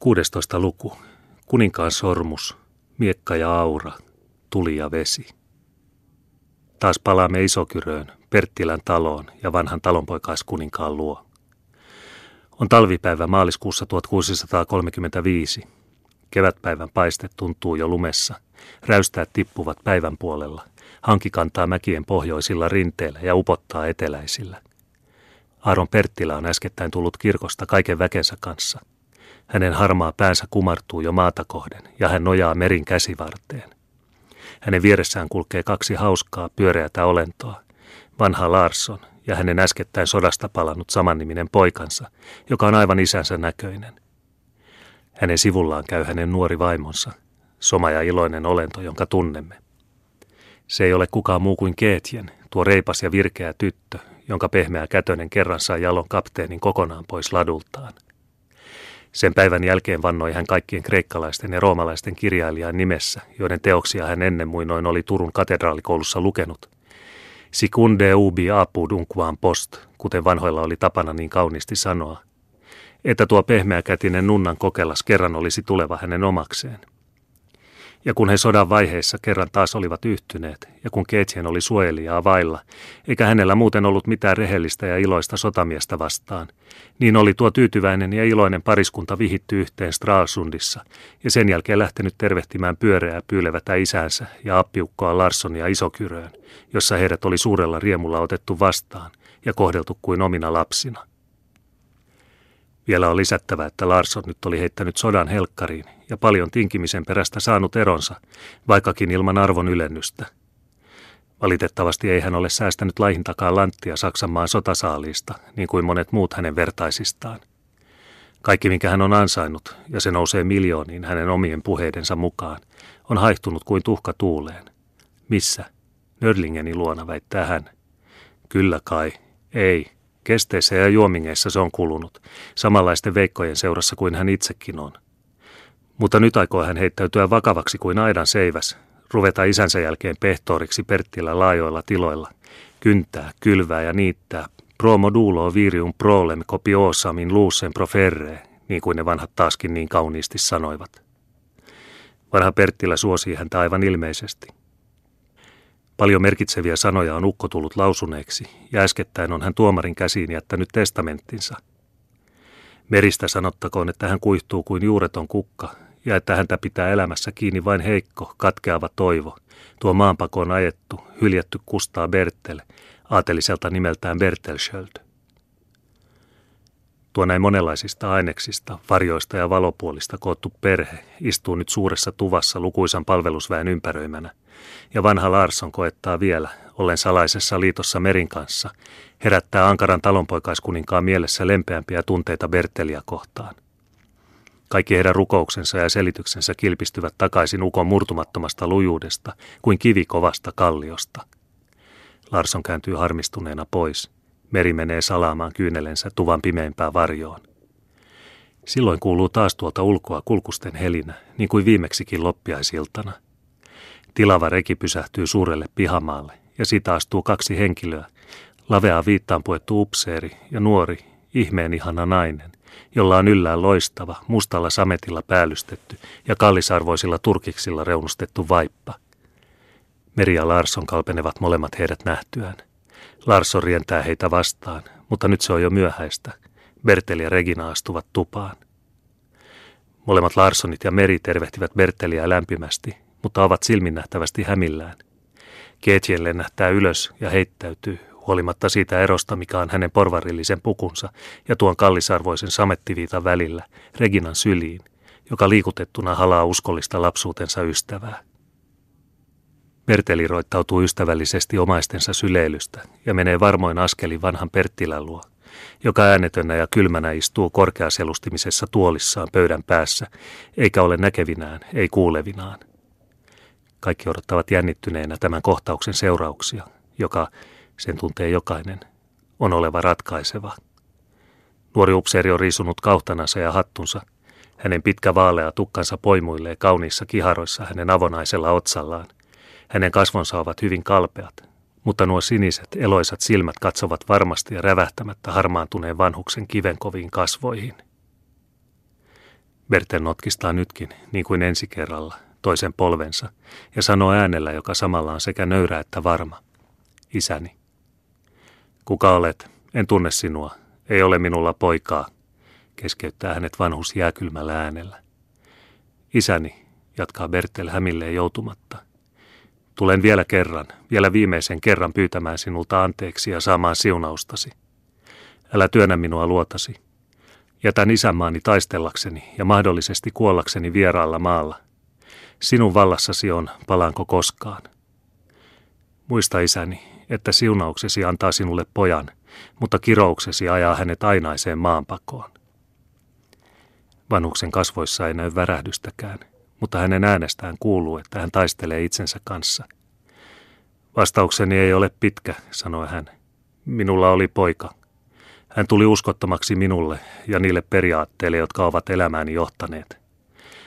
16. luku. Kuninkaan sormus, miekka ja aura, tuli ja vesi. Taas palaamme Isokyröön, Perttilän taloon ja vanhan talonpoikaiskuninkaan luo. On talvipäivä maaliskuussa 1635. Kevätpäivän paiste tuntuu jo lumessa. Räystäät tippuvat päivän puolella. Hanki kantaa mäkien pohjoisilla rinteillä ja upottaa eteläisillä. Aaron Perttilä on äskettäin tullut kirkosta kaiken väkensä kanssa – hänen harmaa päänsä kumartuu jo maata kohden ja hän nojaa merin käsivarteen. Hänen vieressään kulkee kaksi hauskaa pyöreätä olentoa, vanha Larsson ja hänen äskettäin sodasta palannut samanniminen poikansa, joka on aivan isänsä näköinen. Hänen sivullaan käy hänen nuori vaimonsa, soma ja iloinen olento, jonka tunnemme. Se ei ole kukaan muu kuin Keetjen, tuo reipas ja virkeä tyttö, jonka pehmeä kätönen kerran sai jalon kapteenin kokonaan pois ladultaan – sen päivän jälkeen vannoi hän kaikkien kreikkalaisten ja roomalaisten kirjailijan nimessä, joiden teoksia hän ennen muinoin oli Turun katedraalikoulussa lukenut. Sicunde ubi apud unquam post, kuten vanhoilla oli tapana niin kauniisti sanoa. Että tuo pehmeäkätinen nunnan kokelas kerran olisi tuleva hänen omakseen. Ja kun he sodan vaiheessa kerran taas olivat yhtyneet, ja kun Keetsien oli suojelijaa vailla, eikä hänellä muuten ollut mitään rehellistä ja iloista sotamiestä vastaan, niin oli tuo tyytyväinen ja iloinen pariskunta vihitty yhteen Straalsundissa, ja sen jälkeen lähtenyt tervehtimään pyöreää pyylevätä isänsä ja appiukkoa Larssonia Isokyröön, jossa heidät oli suurella riemulla otettu vastaan ja kohdeltu kuin omina lapsina. Vielä on lisättävä, että Larsson nyt oli heittänyt sodan helkkariin ja paljon tinkimisen perästä saanut eronsa, vaikkakin ilman arvon ylennystä. Valitettavasti ei hän ole säästänyt laihin takaa lanttia Saksanmaan sotasaaliista, niin kuin monet muut hänen vertaisistaan. Kaikki, minkä hän on ansainnut, ja se nousee miljooniin hänen omien puheidensa mukaan, on haihtunut kuin tuhka tuuleen. Missä? Nörlingeni luona, väittää hän. Kyllä kai. Ei. Kesteissä ja juomingeissa se on kulunut, samanlaisten veikkojen seurassa kuin hän itsekin on. Mutta nyt aikoo hän heittäytyä vakavaksi kuin aidan seiväs, ruveta isänsä jälkeen pehtooriksi Perttillä laajoilla tiloilla, kyntää, kylvää ja niittää, pro modulo virium prolem copiosamin luusen proferre, niin kuin ne vanhat taaskin niin kauniisti sanoivat. Vanha Perttilä suosii häntä aivan ilmeisesti – Paljon merkitseviä sanoja on ukko tullut lausuneeksi, ja äskettäin on hän tuomarin käsiin jättänyt testamenttinsa. Meristä sanottakoon, että hän kuihtuu kuin juureton kukka, ja että häntä pitää elämässä kiinni vain heikko, katkeava toivo, tuo maanpakoon ajettu, hyljätty kustaa Bertel, aateliselta nimeltään Bertelsköld. Tuo näin monenlaisista aineksista, varjoista ja valopuolista koottu perhe istuu nyt suuressa tuvassa lukuisan palvelusväen ympäröimänä, ja vanha Larsson koettaa vielä, ollen salaisessa liitossa Merin kanssa, herättää ankaran talonpoikaiskuninkaan mielessä lempeämpiä tunteita Berteliä kohtaan. Kaikki heidän rukouksensa ja selityksensä kilpistyvät takaisin ukon murtumattomasta lujuudesta kuin kivi kovasta kalliosta. Larsson kääntyy harmistuneena pois – Meri menee salaamaan kyynelensä tuvan pimeimpään varjoon. Silloin kuuluu taas tuolta ulkoa kulkusten helinä, niin kuin viimeksikin loppiaisiltana. Tilava reki pysähtyy suurelle pihamaalle, ja siitä astuu kaksi henkilöä, lavea viittaan puettu upseeri ja nuori, ihmeen ihana nainen, jolla on yllään loistava, mustalla sametilla päällystetty ja kallisarvoisilla turkiksilla reunustettu vaippa. Meri ja Larsson kalpenevat molemmat heidät nähtyään. Larsson rientää heitä vastaan, mutta nyt se on jo myöhäistä. Bertel ja Regina astuvat tupaan. Molemmat Larssonit ja Meri tervehtivät Berteliä lämpimästi, mutta ovat silminnähtävästi hämillään. Ketjen lennähtää ylös ja heittäytyy, huolimatta siitä erosta, mikä on hänen porvarillisen pukunsa ja tuon kallisarvoisen samettiviitan välillä, Reginan syliin, joka liikutettuna halaa uskollista lapsuutensa ystävää. Merteli roittautuu ystävällisesti omaistensa syleilystä ja menee varmoin askeli vanhan Perttilän luo, joka äänetönnä ja kylmänä istuu korkeaselustimisessa tuolissaan pöydän päässä, eikä ole näkevinään, ei kuulevinaan. Kaikki odottavat jännittyneenä tämän kohtauksen seurauksia, joka, sen tuntee jokainen, on oleva ratkaiseva. Nuori upseeri on riisunut kauhtanansa ja hattunsa. Hänen pitkä vaalea tukkansa poimuilee kauniissa kiharoissa hänen avonaisella otsallaan – hänen kasvonsa ovat hyvin kalpeat, mutta nuo siniset, eloisat silmät katsovat varmasti ja rävähtämättä harmaantuneen vanhuksen kivenkoviin kasvoihin. Bertel notkistaa nytkin, niin kuin ensi kerralla, toisen polvensa, ja sanoo äänellä, joka samalla on sekä nöyrä että varma. Isäni. Kuka olet? En tunne sinua. Ei ole minulla poikaa, keskeyttää hänet vanhus jääkylmällä äänellä. Isäni, jatkaa Bertel hämilleen joutumatta. Tulen vielä kerran, vielä viimeisen kerran pyytämään sinulta anteeksi ja saamaan siunaustasi. Älä työnnä minua luotasi. Jätän isänmaani taistellakseni ja mahdollisesti kuollakseni vieraalla maalla. Sinun vallassasi on, palaanko koskaan. Muista isäni, että siunauksesi antaa sinulle pojan, mutta kirouksesi ajaa hänet ainaiseen maanpakoon. Vanhuksen kasvoissa ei näy värähdystäkään, mutta hänen äänestään kuuluu, että hän taistelee itsensä kanssa. Vastaukseni ei ole pitkä, sanoi hän. Minulla oli poika. Hän tuli uskottomaksi minulle ja niille periaatteille, jotka ovat elämääni johtaneet.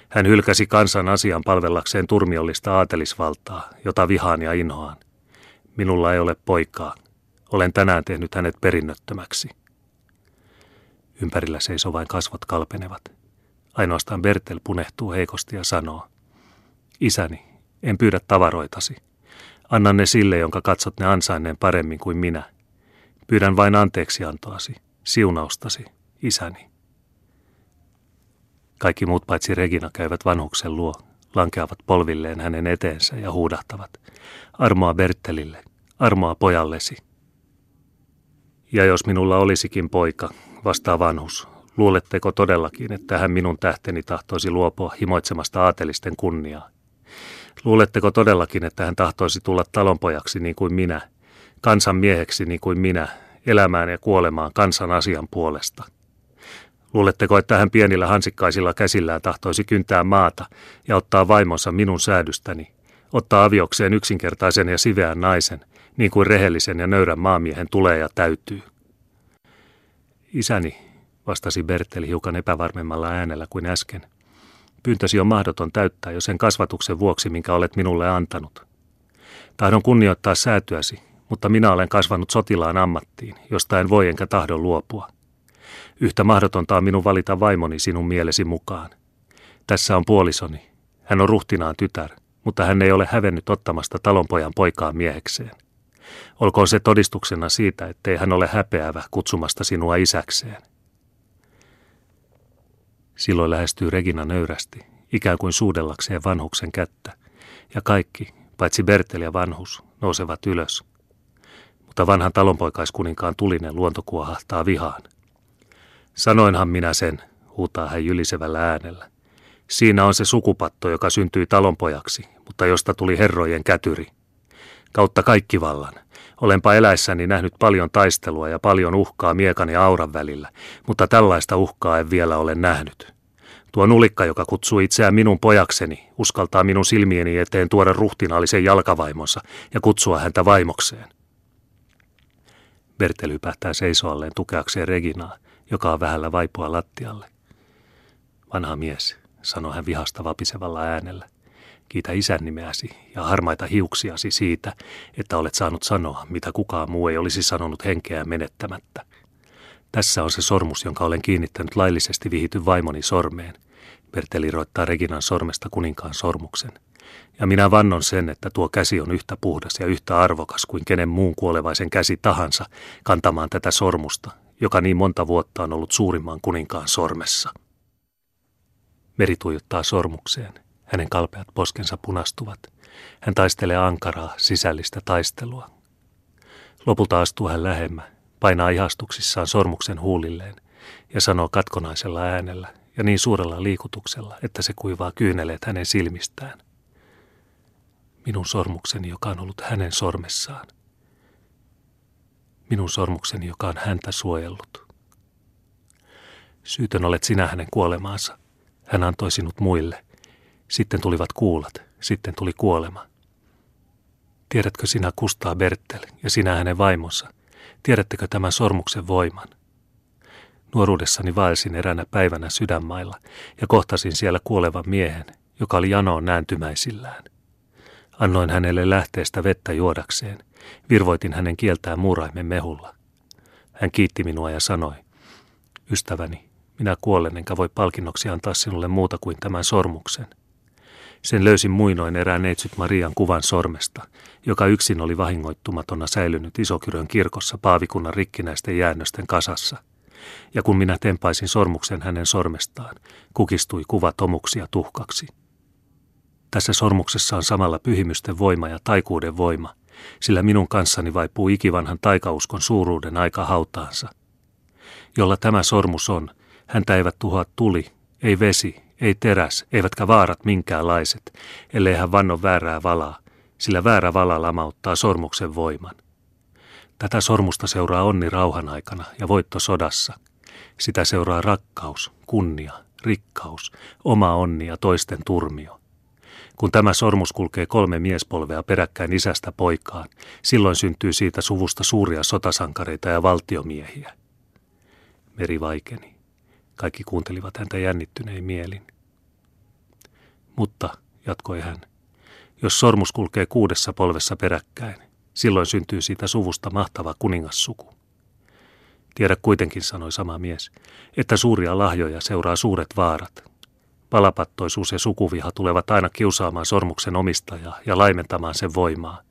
Hän hylkäsi kansan asian palvellakseen turmiollista aatelisvaltaa, jota vihaan ja inhoan. Minulla ei ole poikaa. Olen tänään tehnyt hänet perinnöttömäksi. Ympärillä seisoo vain kasvot kalpenevat. Ainoastaan Bertel punehtuu heikosti ja sanoo, Isäni, en pyydä tavaroitasi. Anna ne sille, jonka katsot ne ansainneen paremmin kuin minä. Pyydän vain anteeksiantoasi, siunaustasi, isäni. Kaikki muut paitsi Regina käyvät vanhuksen luo, lankeavat polvilleen hänen eteensä ja huudahtavat. Armoa Bertelille, armoa pojallesi. Ja jos minulla olisikin poika, vastaa vanhus, luuletteko todellakin, että hän minun tähteni tahtoisi luopua himoitsemasta aatelisten kunniaa? Luuletteko todellakin, että hän tahtoisi tulla talonpojaksi niin kuin minä, kansan mieheksi niin kuin minä, elämään ja kuolemaan kansan asian puolesta? Luuletteko, että hän pienillä hansikkaisilla käsillään tahtoisi kyntää maata ja ottaa vaimonsa minun säädystäni, ottaa aviokseen yksinkertaisen ja siveän naisen, niin kuin rehellisen ja nöyrän maamiehen tulee ja täytyy? Isäni, vastasi Bertel hiukan epävarmemmalla äänellä kuin äsken. Pyyntösi on mahdoton täyttää jo sen kasvatuksen vuoksi, minkä olet minulle antanut. Tahdon kunnioittaa säätyäsi, mutta minä olen kasvanut sotilaan ammattiin, josta en voi enkä tahdo luopua. Yhtä mahdotonta on minun valita vaimoni sinun mielesi mukaan. Tässä on puolisoni. Hän on ruhtinaan tytär, mutta hän ei ole hävennyt ottamasta talonpojan poikaa miehekseen. Olkoon se todistuksena siitä, ettei hän ole häpeävä kutsumasta sinua isäkseen. Silloin lähestyy Regina nöyrästi, ikään kuin suudellakseen vanhuksen kättä, ja kaikki, paitsi Bertel ja vanhus, nousevat ylös. Mutta vanhan talonpoikaiskuninkaan tulinen luonto kuohahtaa vihaan. Sanoinhan minä sen, huutaa hän jylisevällä äänellä. Siinä on se sukupatto, joka syntyi talonpojaksi, mutta josta tuli herrojen kätyri. Kautta kaikki vallan. Olenpa eläissäni nähnyt paljon taistelua ja paljon uhkaa miekan ja auran välillä, mutta tällaista uhkaa en vielä ole nähnyt. Tuo nulikka, joka kutsuu itseään minun pojakseni, uskaltaa minun silmieni eteen tuoda ruhtinaallisen jalkavaimonsa ja kutsua häntä vaimokseen. Bertel hypähtää seisoalleen tukeakseen Reginaa, joka on vähällä vaipua lattialle. Vanha mies, sanoi hän vihasta vapisevalla äänellä. Kiitä isän nimeäsi ja harmaita hiuksiasi siitä, että olet saanut sanoa, mitä kukaan muu ei olisi sanonut henkeä menettämättä. Tässä on se sormus, jonka olen kiinnittänyt laillisesti vihityn vaimoni sormeen. Berteli roittaa Reginan sormesta kuninkaan sormuksen. Ja minä vannon sen, että tuo käsi on yhtä puhdas ja yhtä arvokas kuin kenen muun kuolevaisen käsi tahansa kantamaan tätä sormusta, joka niin monta vuotta on ollut suurimman kuninkaan sormessa. Meri tuijottaa sormukseen. Hänen kalpeat poskensa punastuvat. Hän taistelee ankaraa, sisällistä taistelua. Lopulta astuu hän lähemmä, painaa ihastuksissaan sormuksen huulilleen ja sanoo katkonaisella äänellä ja niin suurella liikutuksella, että se kuivaa kyyneleet hänen silmistään. Minun sormukseni, joka on ollut hänen sormessaan. Minun sormukseni, joka on häntä suojellut. Syytön olet sinä hänen kuolemaansa. Hän antoi sinut muille – sitten tulivat kuulat, sitten tuli kuolema. Tiedätkö sinä Kustaa Bertel ja sinä hänen vaimonsa? Tiedättekö tämän sormuksen voiman? Nuoruudessani vaelsin eräänä päivänä sydänmailla ja kohtasin siellä kuolevan miehen, joka oli janoon nääntymäisillään. Annoin hänelle lähteestä vettä juodakseen. Virvoitin hänen kieltään muuraimen mehulla. Hän kiitti minua ja sanoi, ystäväni, Minä kuolen enkä voi palkinnoksi antaa sinulle muuta kuin tämän sormuksen. Sen löysin muinoin erään neitsyt Marian kuvan sormesta, joka yksin oli vahingoittumatona säilynyt Isokyrön kirkossa paavikunnan rikkinäisten jäännösten kasassa. Ja kun minä tempaisin sormuksen hänen sormestaan, kukistui kuva tomuksia tuhkaksi. Tässä sormuksessa on samalla pyhimysten voima ja taikuuden voima, sillä minun kanssani vaipuu ikivanhan taikauskon suuruuden aika hautaansa. Jolla tämä sormus on, häntä eivät tuhoa tuli, ei vesi, ei teräs, eivätkä vaarat minkäänlaiset, ellei hän vannon väärää valaa, sillä väärä vala lamauttaa sormuksen voiman. Tätä sormusta seuraa onni rauhan aikana ja voitto sodassa. Sitä seuraa rakkaus, kunnia, rikkaus, oma onni ja toisten turmio. Kun tämä sormus kulkee kolme miespolvea peräkkäin isästä poikaan, silloin syntyy siitä suvusta suuria sotasankareita ja valtiomiehiä. Meri vaikeni. Kaikki kuuntelivat häntä jännittynein mielin. Mutta, jatkoi hän, jos sormus kulkee kuudessa polvessa peräkkäin, silloin syntyy siitä suvusta mahtava kuningassuku. Tiedä kuitenkin, sanoi sama mies, että suuria lahjoja seuraa suuret vaarat. Palapattoisuus ja sukuviha tulevat aina kiusaamaan sormuksen omistajaa ja laimentamaan sen voimaa.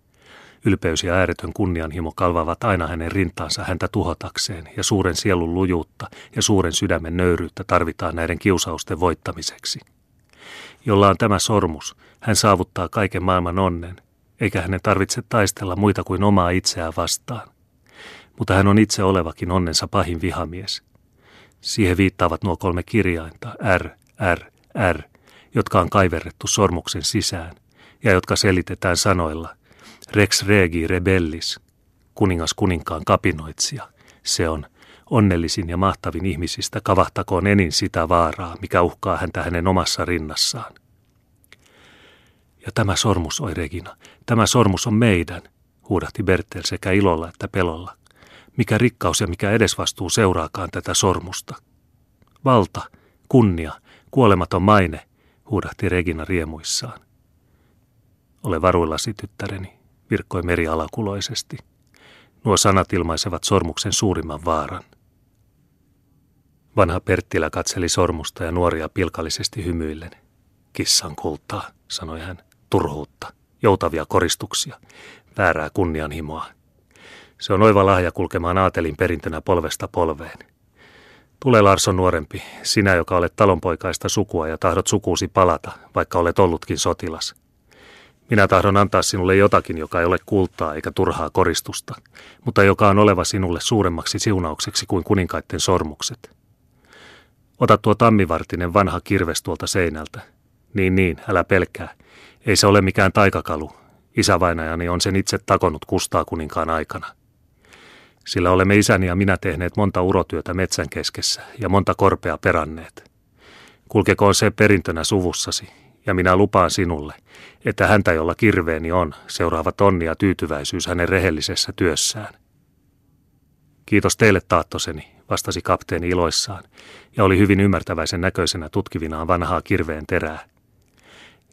Ylpeys ja ääretön kunnianhimo kalvavat aina hänen rintaansa häntä tuhotakseen, ja suuren sielun lujuutta ja suuren sydämen nöyryyttä tarvitaan näiden kiusausten voittamiseksi. Jolla on tämä sormus, hän saavuttaa kaiken maailman onnen, eikä hänen tarvitse taistella muita kuin omaa itseään vastaan. Mutta hän on itse olevakin onnensa pahin vihamies. Siihen viittaavat nuo kolme kirjainta, R, R, R, jotka on kaiverrettu sormuksen sisään, ja jotka selitetään sanoilla Rex regi rebellis, kuningas kuninkaan kapinoitsija. Se on onnellisin ja mahtavin ihmisistä kavahtakoon enin sitä vaaraa, mikä uhkaa häntä hänen omassa rinnassaan. Ja tämä sormus, oi Regina, tämä sormus on meidän, huudahti Bertel sekä ilolla että pelolla. Mikä rikkaus ja mikä edesvastuu seuraakaan tätä sormusta. Valta, kunnia, kuolematon maine, huudahti Regina riemuissaan. Ole varuillasi, tyttäreni, virkkoi meri alakuloisesti. Nuo sanat ilmaisevat sormuksen suurimman vaaran. Vanha Perttilä katseli sormusta ja nuoria pilkallisesti hymyillen. Kissan kultaa, sanoi hän, turhuutta, joutavia koristuksia, väärää kunnianhimoa. Se on oiva lahja kulkemaan aatelin perintönä polvesta polveen. Tule Larson nuorempi, sinä joka olet talonpoikaista sukua ja tahdot sukuusi palata, vaikka olet ollutkin sotilas. Minä tahdon antaa sinulle jotakin, joka ei ole kultaa eikä turhaa koristusta, mutta joka on oleva sinulle suuremmaksi siunaukseksi kuin kuninkaitten sormukset. Ota tuo tammivartinen vanha kirves tuolta seinältä. Niin, niin, älä pelkää. Ei se ole mikään taikakalu. Isävainajani on sen itse takonut kustaa kuninkaan aikana. Sillä olemme isäni ja minä tehneet monta urotyötä metsän keskessä ja monta korpea peranneet. Kulkekoon se perintönä suvussasi, ja minä lupaan sinulle, että häntä, jolla kirveeni on, seuraavat onni ja tyytyväisyys hänen rehellisessä työssään. Kiitos teille, taattoseni, vastasi kapteeni iloissaan, ja oli hyvin ymmärtäväisen näköisenä tutkivinaan vanhaa kirveen terää.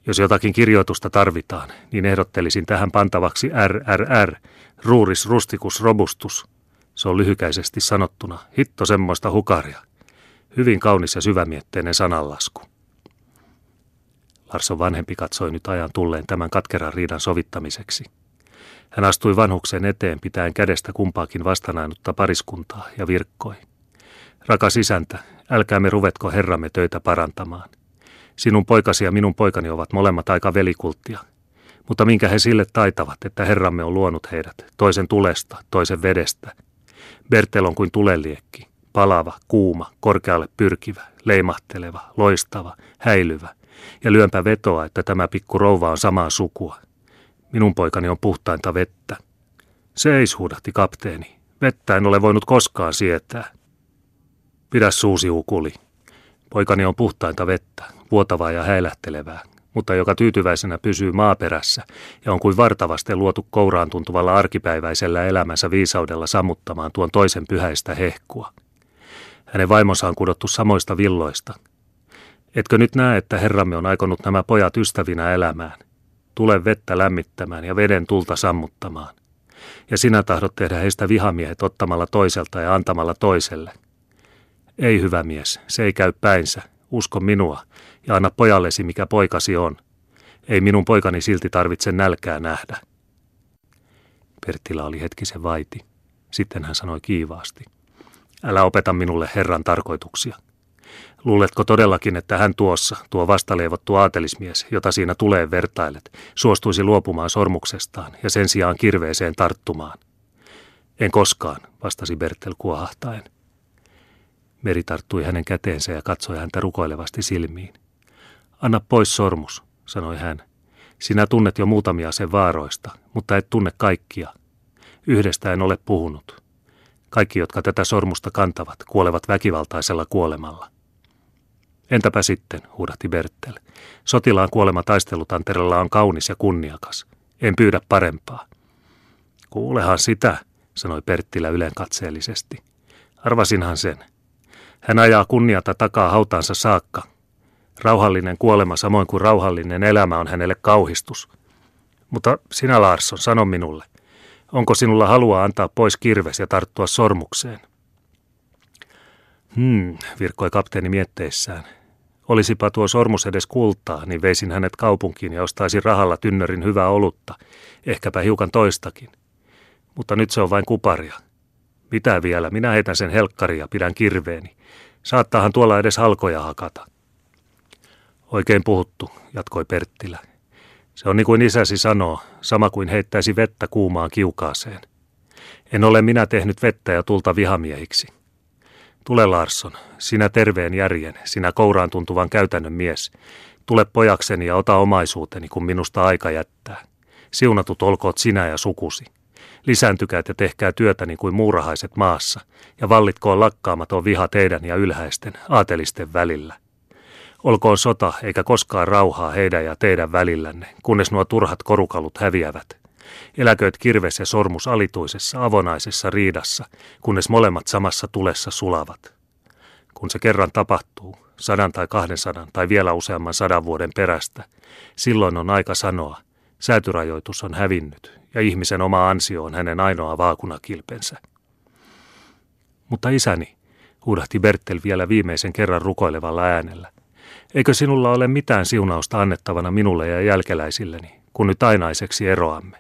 Jos jotakin kirjoitusta tarvitaan, niin ehdottelisin tähän pantavaksi RRR, ruuris rusticus robustus. Se on lyhykäisesti sanottuna, hitto semmoista hukaria. Hyvin kaunis ja syvämietteinen sananlasku. Larson vanhempi katsoi nyt ajan tulleen tämän katkeran riidan sovittamiseksi. Hän astui vanhuksen eteen pitäen kädestä kumpaakin vastanainutta pariskuntaa ja virkkoi. Rakas isäntä, älkäämme ruvetko herramme töitä parantamaan. Sinun poikasi ja minun poikani ovat molemmat aika velikulttia. Mutta minkä he sille taitavat, että herramme on luonut heidät, toisen tulesta, toisen vedestä. Bertel on kuin tuleliekki, palava, kuuma, korkealle pyrkivä, leimahteleva, loistava, häilyvä, ja lyönpä vetoa, että tämä pikku rouva on samaa sukua. Minun poikani on puhtainta vettä. Seis, huudahti kapteeni. Vettä en ole voinut koskaan sietää. Pidä suusi ukuli. Poikani on puhtainta vettä, vuotavaa ja häilähtelevää, mutta joka tyytyväisenä pysyy maaperässä ja on kuin vartavasti luotu kouraan tuntuvalla arkipäiväisellä elämänsä viisaudella sammuttamaan tuon toisen pyhäistä hehkua. Hänen vaimonsa on kudottu samoista villoista. Etkö nyt näe, että Herramme on aikonut nämä pojat ystävinä elämään? Tule vettä lämmittämään ja veden tulta sammuttamaan. Ja sinä tahdot tehdä heistä vihamiehet ottamalla toiselta ja antamalla toiselle – Ei hyvä mies, se ei käy päinsä. Usko minua ja anna pojallesi mikä poikasi on. Ei minun poikani silti tarvitse nälkää nähdä. Perttila oli hetkisen vaiti. Sitten hän sanoi kiivaasti. Älä opeta minulle Herran tarkoituksia. Luuletko todellakin, että hän tuossa, tuo vastaleivottu aatelismies, jota siinä tulee vertailet, suostuisi luopumaan sormuksestaan ja sen sijaan kirveeseen tarttumaan? En koskaan, vastasi Bertel kuohahtaen. Meri tarttui hänen käteensä ja katsoi häntä rukoilevasti silmiin. Anna pois sormus, sanoi hän. Sinä tunnet jo muutamia sen vaaroista, mutta et tunne kaikkia. Yhdestä en ole puhunut. Kaikki, jotka tätä sormusta kantavat, kuolevat väkivaltaisella kuolemalla. Entäpä sitten, huudahti Bertel. Sotilaan kuolema taistelutantereella on kaunis ja kunniakas. En pyydä parempaa. Kuulehan sitä, sanoi Perttilä ylenkatseellisesti. Arvasinhan sen. Hän ajaa kunniata takaa hautaansa saakka. Rauhallinen kuolema samoin kuin rauhallinen elämä on hänelle kauhistus. Mutta sinä Larsson, sano minulle, onko sinulla halua antaa pois kirves ja tarttua sormukseen? Hmm, virkkoi kapteeni mietteissään. Olisipa tuo sormus edes kultaa, niin veisin hänet kaupunkiin ja ostaisin rahalla tynnörin hyvää olutta, ehkäpä hiukan toistakin. Mutta nyt se on vain kuparia. Mitä vielä, minä heitän sen helkkaria, pidän kirveeni. Saattaahan tuolla edes halkoja hakata. Oikein puhuttu, jatkoi Perttilä. Se on niin kuin isäsi sanoo, sama kuin heittäisi vettä kuumaan kiukaaseen. En ole minä tehnyt vettä ja tulta vihamiehiksi. Tule Larsson, sinä terveen järjen, sinä kouraan tuntuvan käytännön mies. Tule pojakseni ja ota omaisuuteni, kun minusta aika jättää. Siunatut olkoot sinä ja sukusi. Lisääntykää ja tehkää työtäni kuin muurahaiset maassa, ja vallitkoon lakkaamaton viha teidän ja ylhäisten, aatelisten välillä. Olkoon sota eikä koskaan rauhaa heidän ja teidän välillänne, kunnes nuo turhat korukalut häviävät. Eläköit kirves ja sormus alituisessa avonaisessa riidassa, kunnes molemmat samassa tulessa sulavat. Kun se kerran tapahtuu, sadan tai kahden sadan tai vielä useamman sadan vuoden perästä, silloin on aika sanoa, säätyrajoitus on hävinnyt ja ihmisen oma ansio on hänen ainoa vaakunakilpensä. Mutta isäni, huudahti Bertel vielä viimeisen kerran rukoilevalla äänellä, eikö sinulla ole mitään siunausta annettavana minulle ja jälkeläisilleni, kun nyt ainaiseksi eroamme?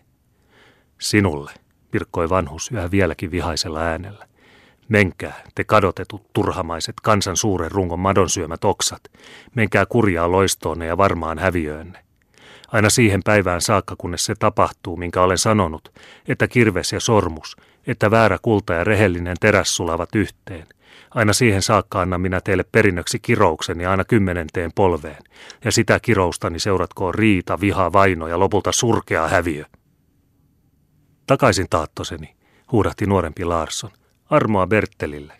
Sinulle, virkkoi vanhus yhä vieläkin vihaisella äänellä. Menkää, te kadotetut, turhamaiset, kansan suuren rungon madonsyömät oksat. Menkää kurjaa loistoonne ja varmaan häviöönne. Aina siihen päivään saakka, kunnes se tapahtuu, minkä olen sanonut, että kirves ja sormus, että väärä kulta ja rehellinen teräs sulavat yhteen. Aina siihen saakka annan minä teille perinnöksi kiroukseni aina kymmenenteen polveen, ja sitä kiroustani seuratkoon riita, viha, vaino ja lopulta surkea häviö. Takaisin taattoseni, huudahti nuorempi Larsson. Armoa Bertelille.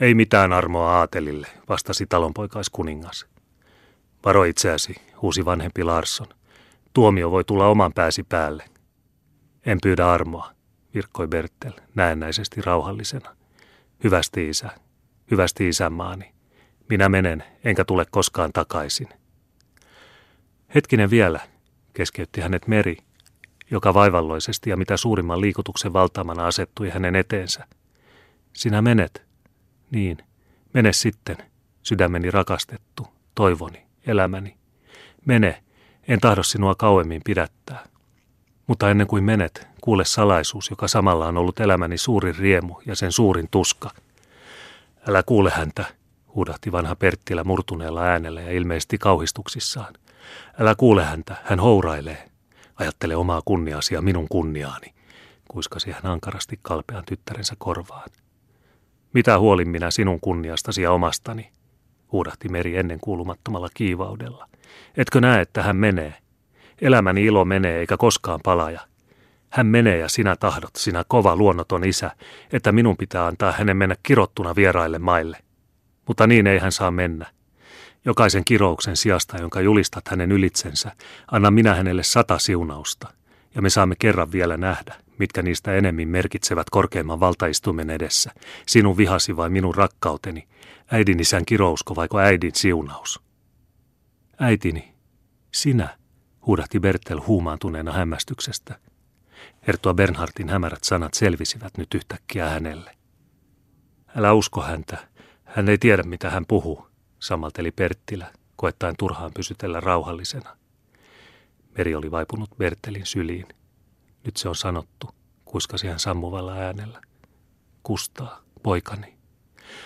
Ei mitään armoa Aatelille, vastasi talonpoikaiskuningas. Varo itseäsi, huusi vanhempi Larsson. Tuomio voi tulla oman pääsi päälle. En pyydä armoa, virkkoi Bertel näennäisesti rauhallisena. Hyvästi isä, hyvästi isänmaani. Minä menen, enkä tule koskaan takaisin. Hetkinen vielä, keskeytti hänet Meri, joka vaivalloisesti ja mitä suurimman liikutuksen valtaamana asettui hänen eteensä. Sinä menet. Niin, mene sitten, sydämeni rakastettu, toivoni, elämäni. Mene, en tahdo sinua kauemmin pidättää. Mutta ennen kuin menet, kuule salaisuus, joka samalla on ollut elämäni suurin riemu ja sen suurin tuska. Älä kuule häntä, huudahti vanha Perttilä murtuneella äänellä ja ilmeisesti kauhistuksissaan. Älä kuule häntä, hän hourailee. Ajattele omaa kunniasi ja minun kunniaani, kuiskasi hän ankarasti kalpean tyttärensä korvaan. Mitä huolin minä sinun kunniastasi ja omastani, huudahti Meri ennen kuulumattomalla kiivaudella. Etkö näe, että hän menee? Elämäni ilo menee eikä koskaan palaja. Hän menee ja sinä tahdot, sinä kova luonnoton isä, että minun pitää antaa hänen mennä kirottuna vieraille maille. Mutta niin ei hän saa mennä. Jokaisen kirouksen sijasta, jonka julistat hänen ylitsensä, anna minä hänelle sata siunausta, ja me saamme kerran vielä nähdä, mitkä niistä enemmän merkitsevät korkeimman valtaistumen edessä, sinun vihasi vai minun rakkauteni, äidin isän kirousko vaiko äidin siunaus. Äitini, sinä, huudahti Bertel huumaantuneena hämmästyksestä. Hertua Bernhardin hämärät sanat selvisivät nyt yhtäkkiä hänelle. Älä usko häntä, Hän ei tiedä, mitä hän puhuu, samalteli Perttilä, koettaen turhaan pysytellä rauhallisena. Meri oli vaipunut Bertelin syliin. Nyt se on sanottu, kuiskasi hän sammuvalla äänellä. Kustaa, poikani.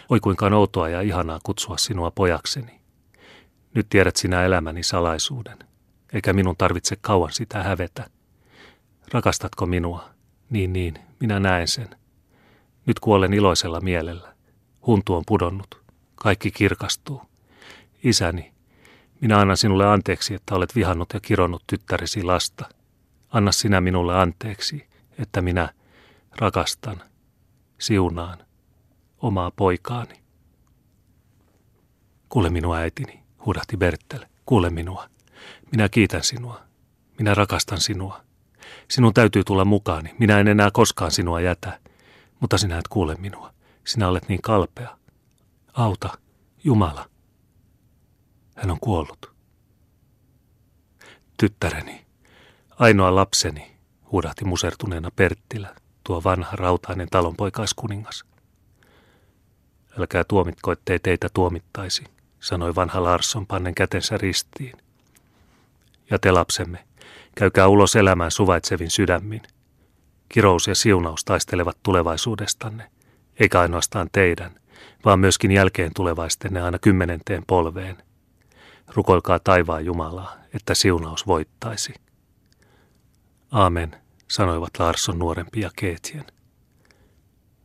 Oi kuinka outoa ja ihanaa kutsua sinua pojakseni. Nyt tiedät sinä elämäni salaisuuden, eikä minun tarvitse kauan sitä hävetä. Rakastatko minua? Niin, niin, minä näen sen. Nyt kuolen iloisella mielellä. Huntu on pudonnut. Kaikki kirkastuu. Isäni, minä annan sinulle anteeksi, että olet vihannut ja kironnut tyttäresi lasta. Anna sinä minulle anteeksi, että minä rakastan, siunaan omaa poikaani. Kuule minua äitini, huudahti Bertel. Kuule minua. Minä kiitän sinua. Minä rakastan sinua. Sinun täytyy tulla mukaani. Minä en enää koskaan sinua jätä. Mutta sinä et kuule minua. Sinä olet niin kalpea. Auta, Jumala. Hän on kuollut. Tyttäreni, ainoa lapseni, huudahti musertuneena Perttilä, tuo vanha rautainen talonpoikaiskuningas. Älkää tuomitko, ettei teitä tuomittaisi, sanoi vanha Larsson pannen kätensä ristiin. Ja te lapsemme, käykää ulos elämään suvaitsevin sydämin. Kirous ja siunaus taistelevat tulevaisuudestanne, eikä ainoastaan teidän, vaan myöskin jälkeen tulevaistenne aina kymmenenteen polveen. Rukoilkaa taivaan Jumalaa, että siunaus voittaisi. Aamen, sanoivat Larsson nuorempi ja Keetien.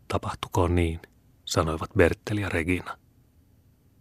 Tapahtukoon niin, sanoivat Bertel ja Regina.